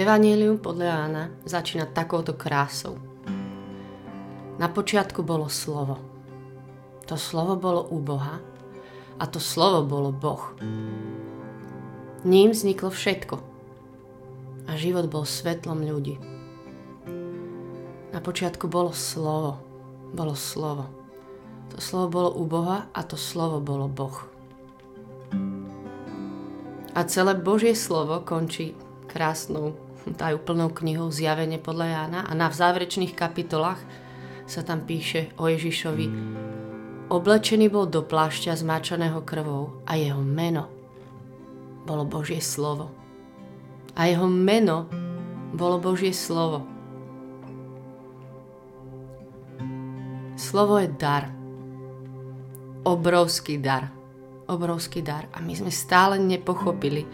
Evangelium podľa Jána začína takouto krásou. Na počiatku bolo slovo. To slovo bolo u Boha a to slovo bolo Boh. Ním vzniklo všetko a život bol svetlom ľudí. Na počiatku bolo slovo, bolo slovo. To slovo bolo u Boha a to slovo bolo Boh. A celé Božie slovo končí krásnou úplnou knihou Zjavenie podľa Jána a na v záverečných kapitolách sa tam píše o Ježišovi Oblečený bol do plášťa zmáčaného krvou a jeho meno bolo Božie slovo. A jeho meno bolo Božie slovo. Slovo je dar. Obrovský dar. Obrovský dar. A my sme stále nepochopili,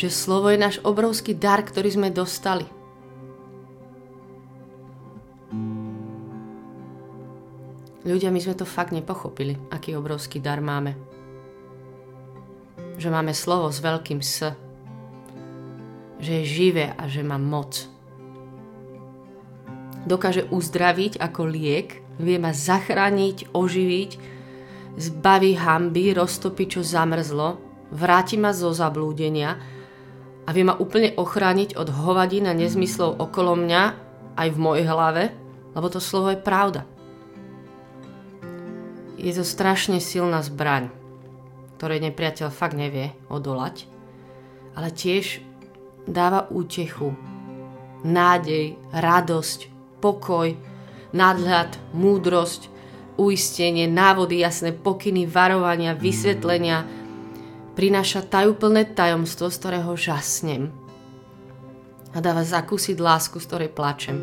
že slovo je náš obrovský dar, ktorý sme dostali. Ľudia, my sme to fakt nepochopili, aký obrovský dar máme. Že máme slovo s veľkým S. Že je živé a že má moc. Dokáže uzdraviť ako liek, vie ma zachrániť, oživiť, zbaví hamby, roztopiť, čo zamrzlo, vráti ma zo zablúdenia, a vie ma úplne ochrániť od hovadín a nezmyslov okolo mňa aj v mojej hlave, lebo to slovo je pravda. Je to strašne silná zbraň, ktorej nepriateľ fakt nevie odolať, ale tiež dáva útechu, nádej, radosť, pokoj, nadhľad, múdrosť, uistenie, návody, jasné pokyny, varovania, vysvetlenia, prináša tajúplné tajomstvo, z ktorého žasnem a dáva zakúsiť lásku, z ktorej plačem.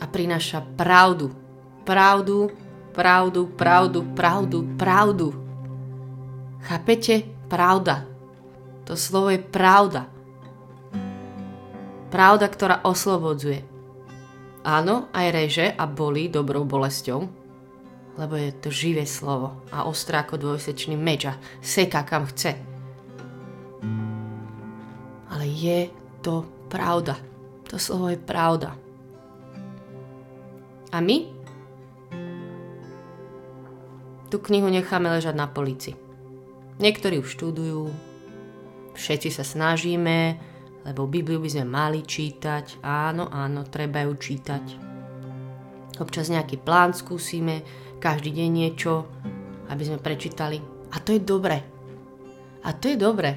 A prináša pravdu, pravdu, pravdu, pravdu, pravdu, pravdu. Chápete? Pravda. To slovo je pravda. Pravda, ktorá oslobodzuje. Áno, aj reže a bolí dobrou bolesťou, lebo je to živé slovo a ostré ako dvojsečný meč a seká kam chce. Ale je to pravda. To slovo je pravda. A my tú knihu necháme ležať na polici. Niektorí už študujú, všetci sa snažíme, lebo Bibliu by sme mali čítať. Áno, áno, treba ju čítať. Občas nejaký plán skúsime, každý deň niečo, aby sme prečítali. A to je dobre. A to je dobre.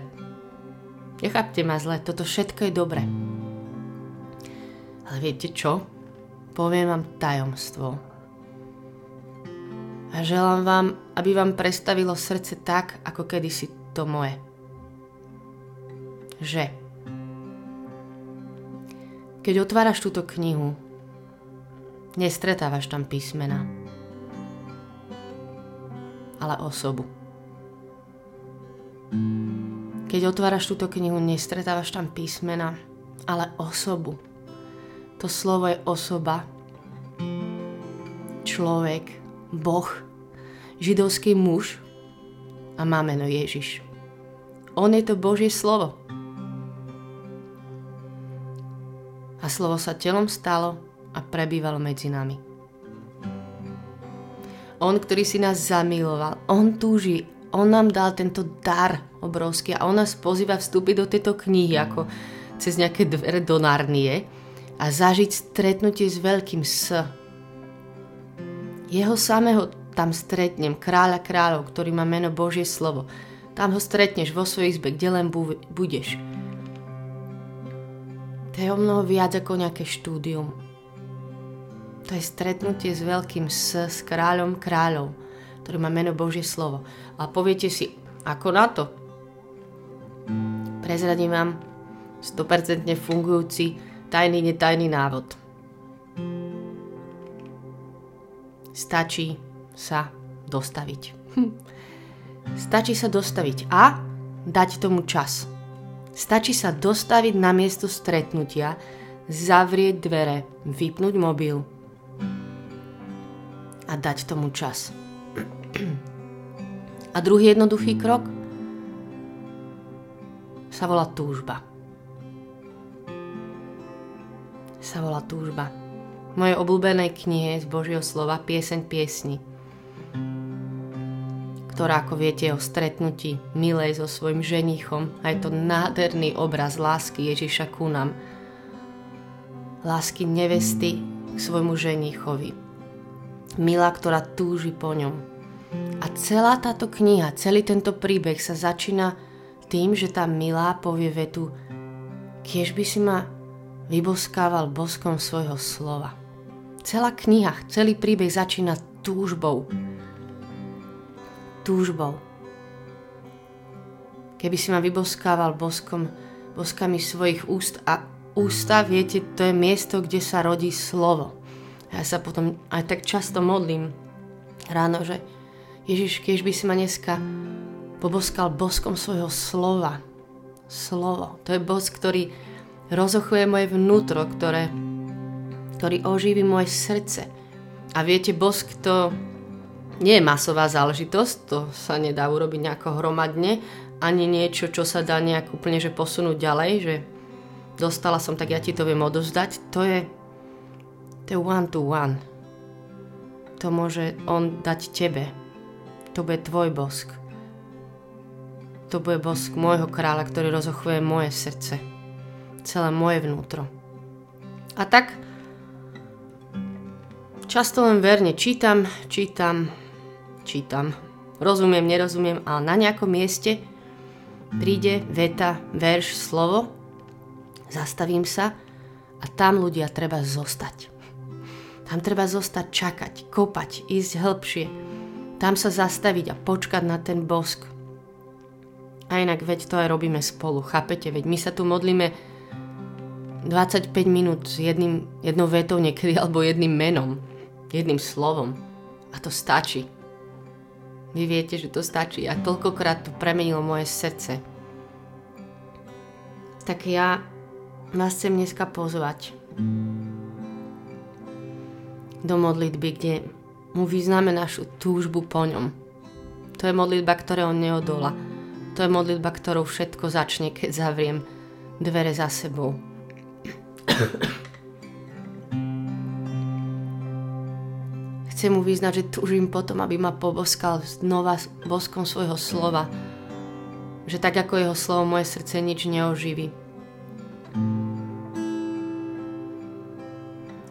Nechápte ma zle, toto všetko je dobre. Ale viete čo? Poviem vám tajomstvo. A želám vám, aby vám prestavilo srdce tak, ako kedysi to moje. Že keď otváraš túto knihu, nestretávaš tam písmena ale osobu. Keď otváraš túto knihu, nestretávaš tam písmena, ale osobu. To slovo je osoba, človek, Boh, židovský muž a má meno Ježiš. On je to Božie slovo. A slovo sa telom stalo a prebývalo medzi nami. On, ktorý si nás zamiloval, on túži, on nám dal tento dar obrovský a on nás pozýva vstúpiť do tejto knihy ako cez nejaké dvere do Narnie a zažiť stretnutie s veľkým S. Jeho samého tam stretnem, kráľa kráľov, ktorý má meno Božie slovo. Tam ho stretneš vo svojej izbe, kde len budeš. To je o mnoho viac ako nejaké štúdium. To je stretnutie s veľkým S, s kráľom kráľov, ktorý má meno Božie slovo. A poviete si, ako na to? Prezradím vám 100% fungujúci tajný, netajný návod. Stačí sa dostaviť. Stačí sa dostaviť a dať tomu čas. Stačí sa dostaviť na miesto stretnutia, zavrieť dvere, vypnúť mobil, a dať tomu čas. A druhý jednoduchý krok sa volá túžba. sa volá túžba. V mojej obľúbenej knihe z Božieho slova Pieseň piesni, ktorá, ako viete, o stretnutí milej so svojim ženichom a je to nádherný obraz lásky Ježiša ku nám. Lásky nevesty k svojmu ženichovi. Milá, ktorá túži po ňom. A celá táto kniha, celý tento príbeh sa začína tým, že tá milá povie vetu Kiež by si ma vyboskával boskom svojho slova. Celá kniha, celý príbeh začína túžbou. Túžbou. Keby si ma vyboskával boskom, boskami svojich úst a ústa, viete, to je miesto, kde sa rodí slovo. Ja sa potom aj tak často modlím ráno, že Ježiš, keď by si ma dneska poboskal boskom svojho slova. Slovo. To je bosk, ktorý rozochuje moje vnútro, ktoré, ktorý oživí moje srdce. A viete, bosk to nie je masová záležitosť, to sa nedá urobiť nejako hromadne, ani niečo, čo sa dá nejak úplne že posunúť ďalej, že dostala som, tak ja ti to viem odozdať. To je, to je one to one. To môže on dať tebe. To bude tvoj bosk. To bude bosk môjho kráľa, ktorý rozochuje moje srdce celé moje vnútro. A tak často len verne čítam, čítam, čítam. Rozumiem, nerozumiem, ale na nejakom mieste príde veta, verš, slovo, zastavím sa a tam ľudia treba zostať. Tam treba zostať, čakať, kopať, ísť hĺbšie. Tam sa zastaviť a počkať na ten bosk. A inak veď to aj robíme spolu, chápete? Veď my sa tu modlíme 25 minút s jedným, jednou vetou niekedy alebo jedným menom, jedným slovom. A to stačí. Vy viete, že to stačí a toľkokrát to premenilo moje srdce. Tak ja vás chcem dneska pozvať do modlitby, kde mu vyznáme našu túžbu po ňom. To je modlitba, ktoré on neodola. To je modlitba, ktorou všetko začne, keď zavriem dvere za sebou. Chcem mu vyznať, že túžim potom, aby ma poboskal znova boskom svojho slova. Že tak ako jeho slovo moje srdce nič neoživí.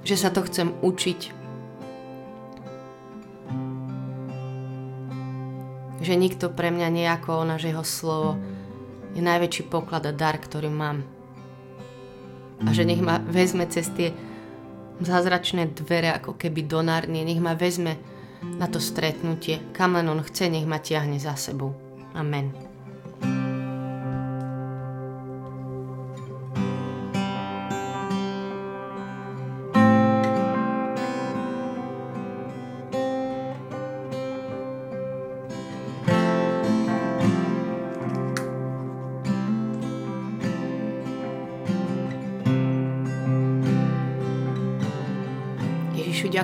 Že sa to chcem učiť. Že nikto pre mňa nie ako ona, že jeho slovo je najväčší poklad a dar, ktorý mám a že nech ma vezme cez tie zázračné dvere ako keby do nech ma vezme na to stretnutie, kam len on chce, nech ma tiahne za sebou. Amen.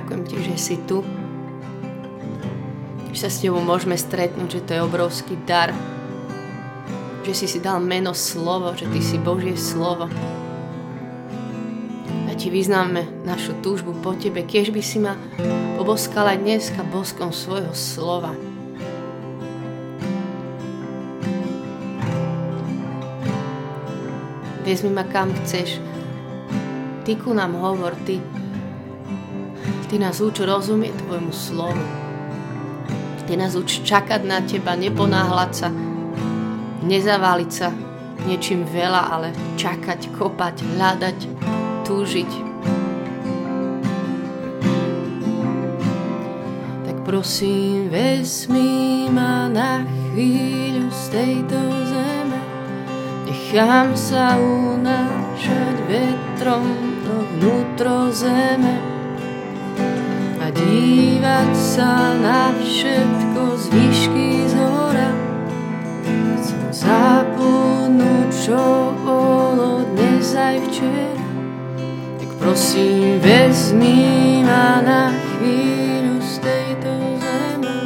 Ďakujem ti, že si tu. Že sa s tebou môžeme stretnúť, že to je obrovský dar. Že si si dal meno slovo, že ty si Božie slovo. A ti vyznáme našu túžbu po tebe, kiež by si ma poboskala dneska boskom svojho slova. Vezmi ma kam chceš. Ty ku nám hovor, ty Ty nás uč rozumieť Tvojmu slovu. Ty nás uč čakať na Teba, neponáhľať sa, nezaváliť sa niečím veľa, ale čakať, kopať, hľadať, túžiť. Tak prosím, vezmi ma na chvíľu z tejto zeme. Nechám sa unášať vetrom do vnútro zeme dívať sa na všetko z výšky z hora. Chcem zabudnúť, čo bolo dnes aj včera. Tak prosím, vezmi ma na chvíľu z tejto zeme.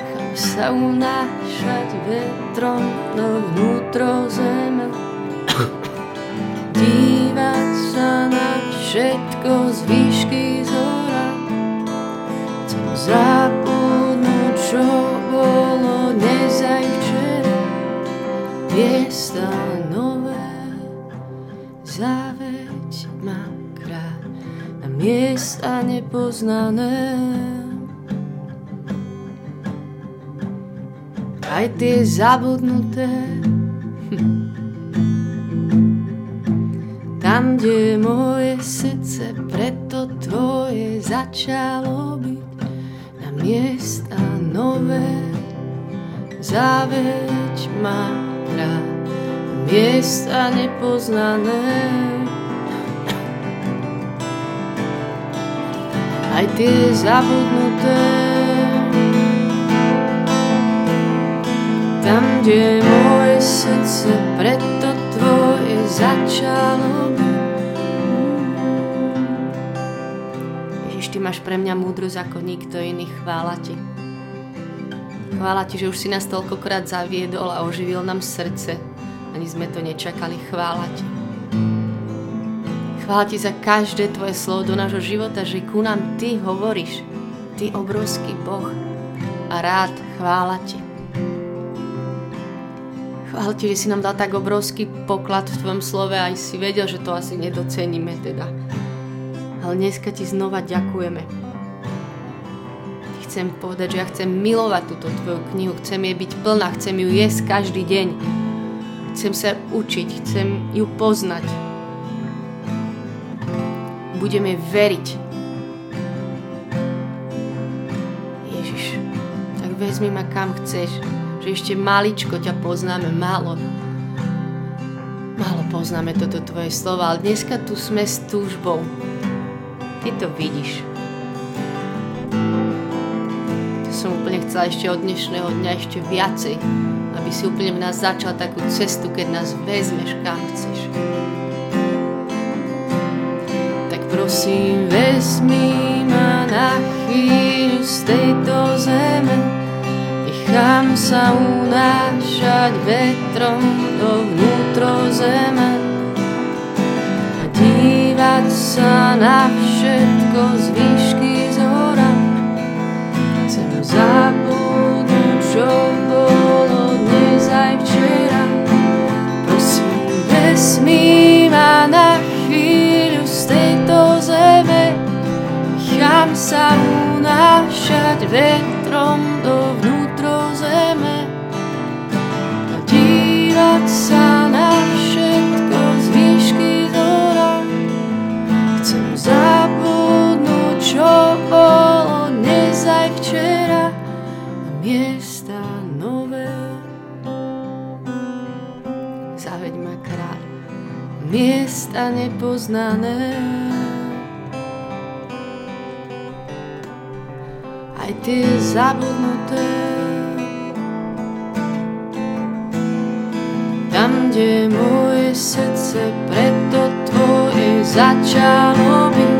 Nechám sa unášať vetrom do vnútro zeme. Dívať sa na Zabudnúť, čo bolo nezaj včera, je stále nové. Zaveď ma krát na miesta nepoznané. Aj tie zabudnuté, tam, kde je moje srdce, preto tvoje začalo byť miesta nové, zaveď ma rád. Miesta nepoznané. Aj tie zabudnuté, tam, kde je moje srdce, preto tvoje začalo Ježiš, máš pre mňa múdrosť ako nikto iný, chvála ti. Chvála ti, že už si nás toľkokrát zaviedol a oživil nám srdce, ani sme to nečakali. Chvála Ti. Chvála Ti za každé Tvoje slovo do nášho života, že ku nám Ty hovoríš. Ty obrovský Boh. A rád chvála Ti. Chvála Ti, že si nám dal tak obrovský poklad v Tvojom slove a aj si vedel, že to asi nedoceníme teda. Ale dneska Ti znova ďakujeme. Chcem povedať, že ja chcem milovať túto Tvoju knihu, chcem jej byť plná, chcem ju jesť každý deň Chcem sa učiť, chcem ju poznať. Budeme veriť. Ježiš, tak vezmi ma kam chceš, že ešte maličko ťa poznáme, málo. Poznáme toto tvoje slovo, ale dneska tu sme s túžbou. Ty to vidíš. To som úplne chcela ešte od dnešného dňa ešte viacej aby si úplne v nás začal takú cestu, keď nás vezmeš kam chceš. Tak prosím, vezmi ma na chvíľu z tejto zeme, nechám sa unášať vetrom do vnútro zeme a dívať sa na všetko z výšky z hora. Chcem zabudnúť, čo bolo aj včera. Prosím, vezmi ma na chvíľu z tejto zeme. Nechám sa unášať vetrom do vnútro zeme. A dívať sa miesta nepoznané. Aj tie zabudnuté, tam, kde moje srdce preto tvoje začalo byť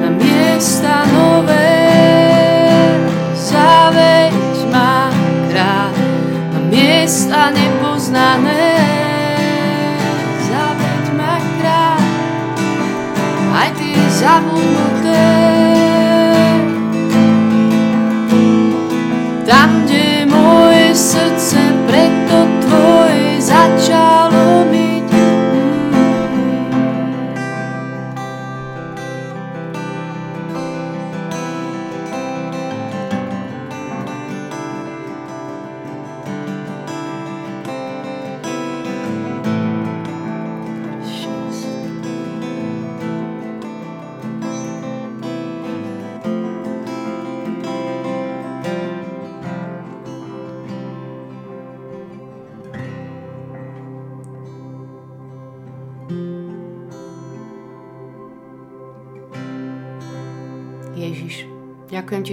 na miesta nové. Zaveď ma krát na miesta nepoznané. Zabudnuté. Tam, kde moje srdce preto tvoje začalo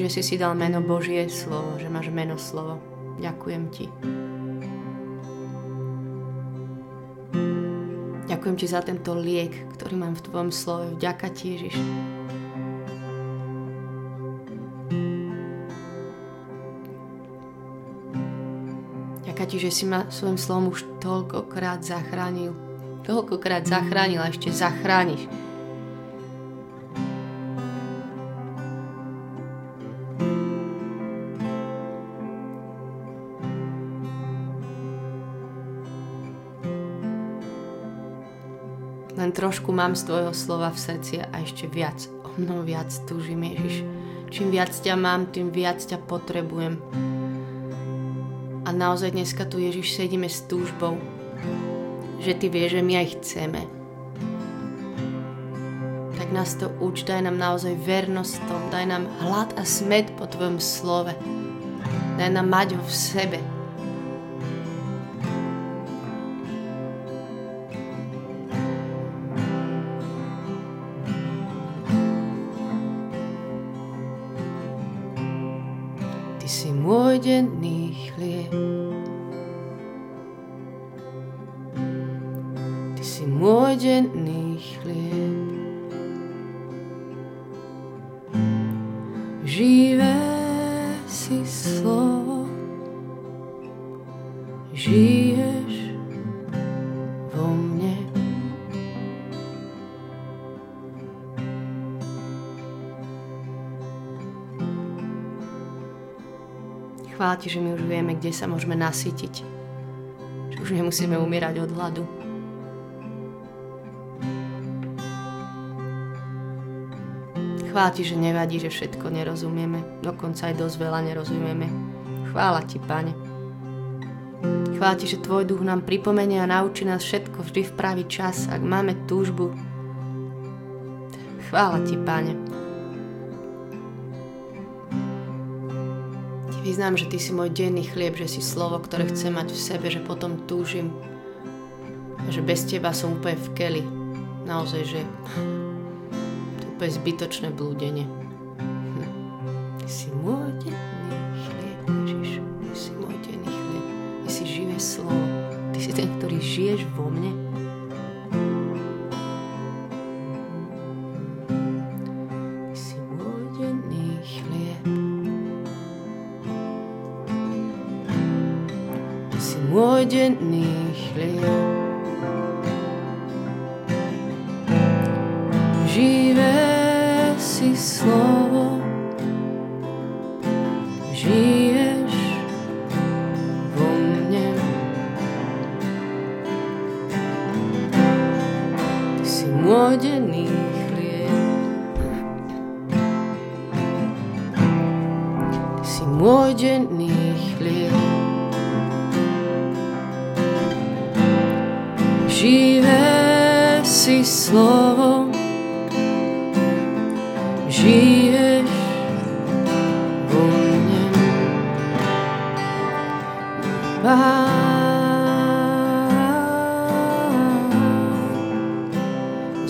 si si dal meno Božie slovo, že máš meno slovo. Ďakujem Ti. Ďakujem Ti za tento liek, ktorý mám v Tvojom slove. Vďaka Ti, Ježiš. Ďakujem Ti, že si ma svojim slovom už toľkokrát zachránil. Toľkokrát zachránil a ešte zachrániš. Len trošku mám z tvojho slova v srdci a ešte viac, o mnoho viac túžim, Ježiš. Čím viac ťa mám, tým viac ťa potrebujem. A naozaj dneska tu Ježiš sedíme s túžbou, že ty vieš, že my aj chceme. Tak nás to uč, daj nám naozaj vernosť tom, daj nám hlad a smet po tvojom slove. Daj nám mať ho v sebe, Chvála Ti, že my už vieme, kde sa môžeme nasytiť. Že už nemusíme umierať od hladu. Chvála Ti, že nevadí, že všetko nerozumieme. Dokonca aj dosť veľa nerozumieme. Chvála Ti, Pane. Chvála Ti, že Tvoj duch nám pripomenie a naučí nás všetko vždy v pravý čas, ak máme túžbu. Chvála Ti, Pane. Vyznám, že Ty si môj denný chlieb, že si slovo, ktoré chcem mať v sebe, že potom túžim. Že bez Teba som úplne v keli. Naozaj, že to je úplne zbytočné blúdenie. Hm. Ty si môj denný chlieb, Ježiš. Ty si môj denný chlieb. Ty si živé slovo. Ty si ten, ktorý žiješ vo mne. Denný chlieb.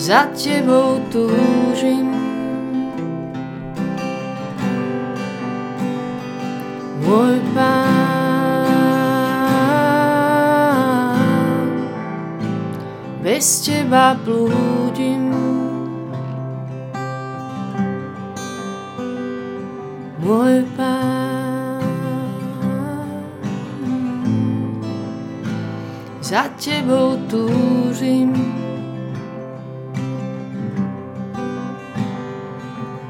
Za tebou túžim, môj pán. bez teba blúdim. Môj pán, za tebou túžim.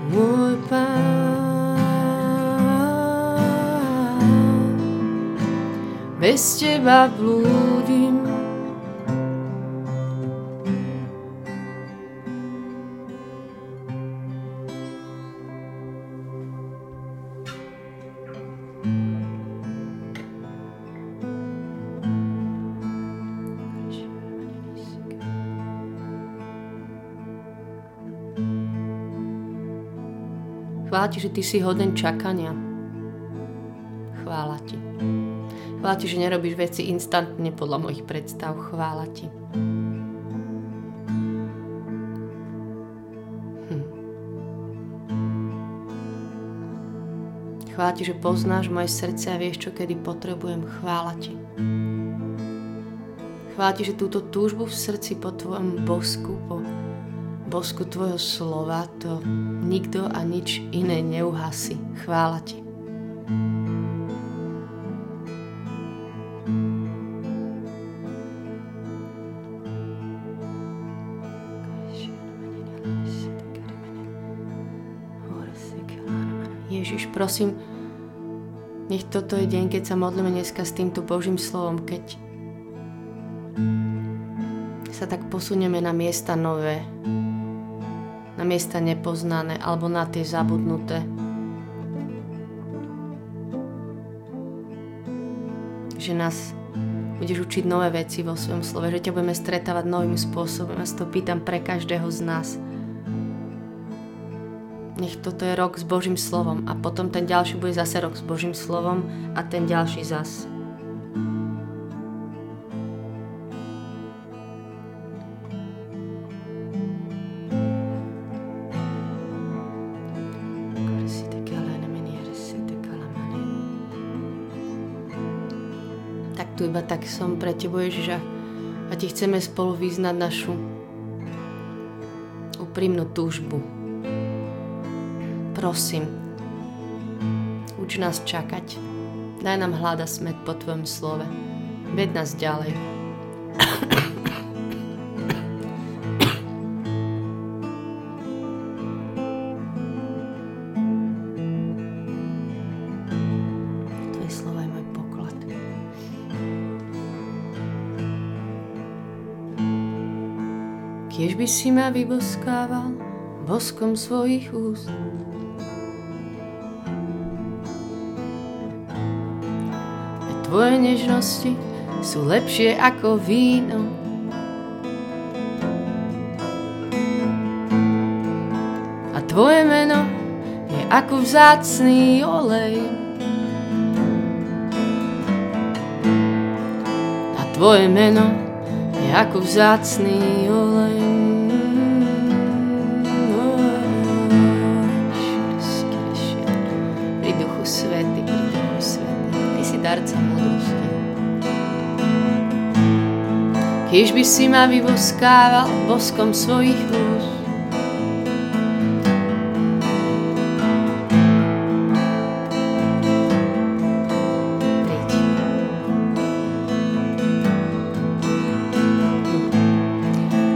Môj pán, bez teba blúdim. Chvála ti, že ty si hoden čakania. Chvála ti. Chvála ti, že nerobíš veci instantne podľa mojich predstav. Chvála ti. Hm. Chvála ti, že poznáš moje srdce a vieš, čo kedy potrebujem. Chvála ti. Chvála ti, že túto túžbu v srdci po tvojom bosku, po bosku Tvojho slova to nikto a nič iné neuhasí. Chvála Ti. Ježiš, prosím, nech toto je deň, keď sa modlíme dneska s týmto Božím slovom, keď sa tak posunieme na miesta nové, na miesta nepoznané alebo na tie zabudnuté. Že nás budeš učiť nové veci vo svojom slove, že ťa budeme stretávať novým spôsobom. Ja to pýtam pre každého z nás. Nech toto je rok s Božím slovom a potom ten ďalší bude zase rok s Božím slovom a ten ďalší zase. Tu iba tak som pre Tebo, Ježiš, a Ti chceme spolu vyznať našu úprimnú túžbu. Prosím, uč nás čakať. Daj nám hľada smet po Tvojom slove. Ved nás ďalej. Si ma vyboskával boskom svojich úst. Tvoje nežnosti sú lepšie ako víno. A tvoje meno je ako vzácný olej. A tvoje meno je ako vzácný olej. Kiež by si ma vyvoskával boskom svojich úst,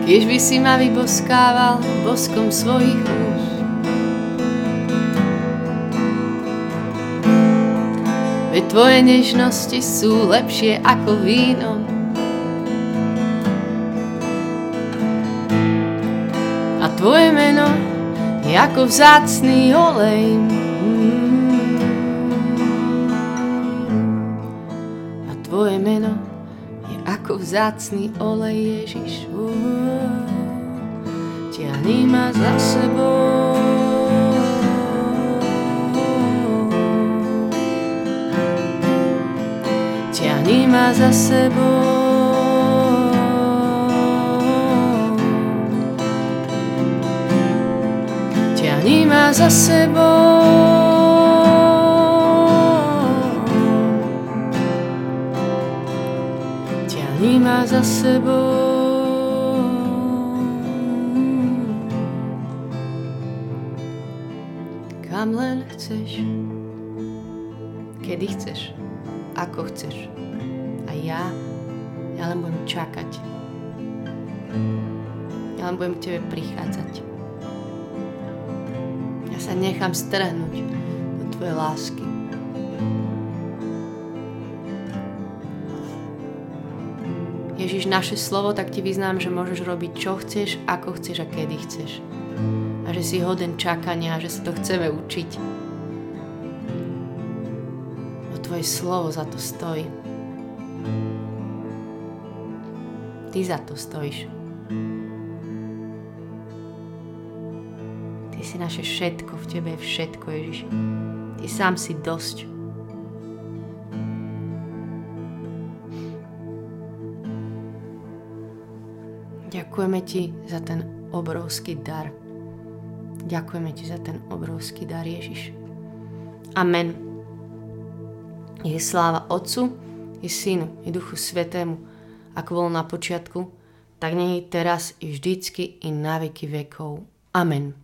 Kiež by si ma vyboskával boskom svojich úst. Veď tvoje nežnosti sú lepšie ako víno. Ako vzácný olej. A tvoje meno je ako vzácný olej Ježiš. Tiahni ma za sebou. Tiahni ma za sebou. Tiahni ma za sebou. Tiahni ma za sebou. Kam len chceš, kedy chceš, ako chceš ja, ja len budem čakať. Ja len budem k tebe prichádzať. Sa nechám strhnúť do tvojej lásky. Ježiš, naše slovo, tak ti vyznám, že môžeš robiť čo chceš, ako chceš a kedy chceš. A že si hoden čakania, že sa to chceme učiť. O tvoje slovo za to stojí. Ty za to stojíš. Si naše všetko, v Tebe je všetko, Ježiš. Ty sám si dosť. Ďakujeme Ti za ten obrovský dar. Ďakujeme Ti za ten obrovský dar, Ježiš. Amen. Je sláva Otcu, i Synu, i Duchu Svetému, ako bolo na počiatku, tak nie teraz i vždycky i na veky vekov. Amen.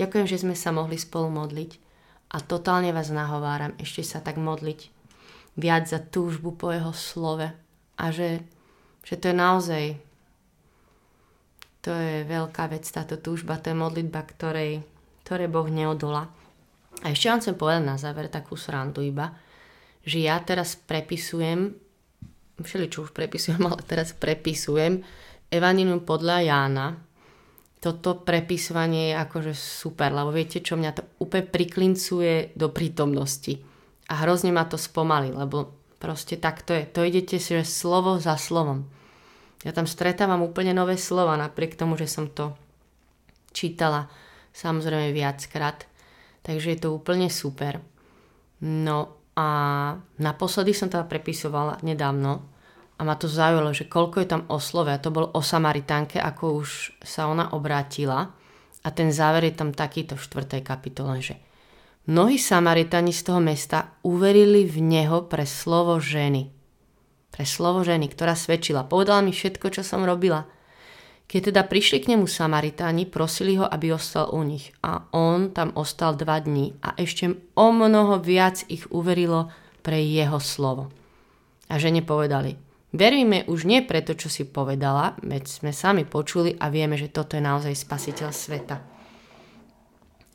Ďakujem, že sme sa mohli spolu modliť a totálne vás nahováram ešte sa tak modliť viac za túžbu po jeho slove a že, že to je naozaj to je veľká vec, táto túžba, to je modlitba, ktorej, ktorej Boh neodola. A ešte vám chcem povedať na záver takú srandu iba, že ja teraz prepisujem všeli čo už prepisujem, ale teraz prepisujem Evaninium podľa Jána. Toto prepisovanie je akože super, lebo viete čo, mňa to úplne priklincuje do prítomnosti. A hrozne ma to spomalí, lebo proste tak to je. To idete si, že slovo za slovom. Ja tam stretávam úplne nové slova, napriek tomu, že som to čítala samozrejme viackrát. Takže je to úplne super. No a naposledy som teda prepisovala nedávno a ma to zaujalo, že koľko je tam o slove. A to bolo o Samaritánke, ako už sa ona obrátila. A ten záver je tam takýto v 4. kapitole, že mnohí Samaritani z toho mesta uverili v neho pre slovo ženy. Pre slovo ženy, ktorá svedčila. Povedala mi všetko, čo som robila. Keď teda prišli k nemu Samaritáni, prosili ho, aby ostal u nich. A on tam ostal dva dní a ešte o mnoho viac ich uverilo pre jeho slovo. A žene povedali, veríme už nie preto, čo si povedala, veď sme sami počuli a vieme, že toto je naozaj spasiteľ sveta.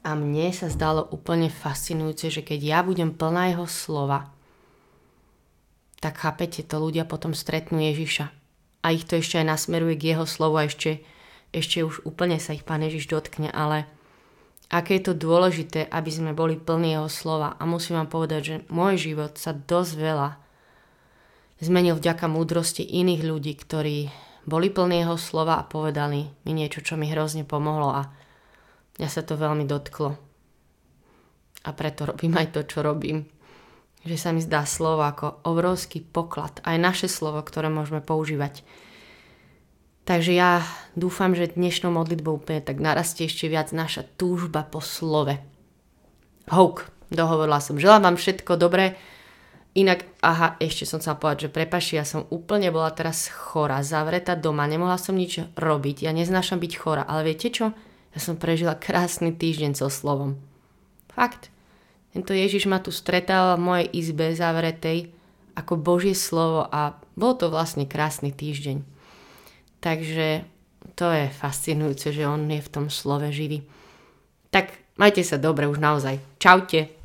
A mne sa zdalo úplne fascinujúce, že keď ja budem plná jeho slova, tak chápete, to ľudia potom stretnú Ježiša a ich to ešte aj nasmeruje k jeho slovu a ešte, ešte už úplne sa ich Pán Ježiš dotkne, ale aké je to dôležité, aby sme boli plní jeho slova. A musím vám povedať, že môj život sa dosť veľa zmenil vďaka múdrosti iných ľudí, ktorí boli plní jeho slova a povedali mi niečo, čo mi hrozne pomohlo a mňa sa to veľmi dotklo. A preto robím aj to, čo robím že sa mi zdá slovo ako obrovský poklad, aj naše slovo, ktoré môžeme používať. Takže ja dúfam, že dnešnou modlitbou úplne tak narastie ešte viac naša túžba po slove. Houk, dohovorila som. Želám vám všetko dobré. Inak, aha, ešte som sa povedať, že prepaši, ja som úplne bola teraz chora, zavretá doma, nemohla som nič robiť, ja neznášam byť chora, ale viete čo? Ja som prežila krásny týždeň so slovom. Fakt. Tento Ježiš ma tu stretal v mojej izbe zavretej ako Božie slovo a bol to vlastne krásny týždeň. Takže to je fascinujúce, že on je v tom slove živý. Tak majte sa dobre už naozaj. Čaute.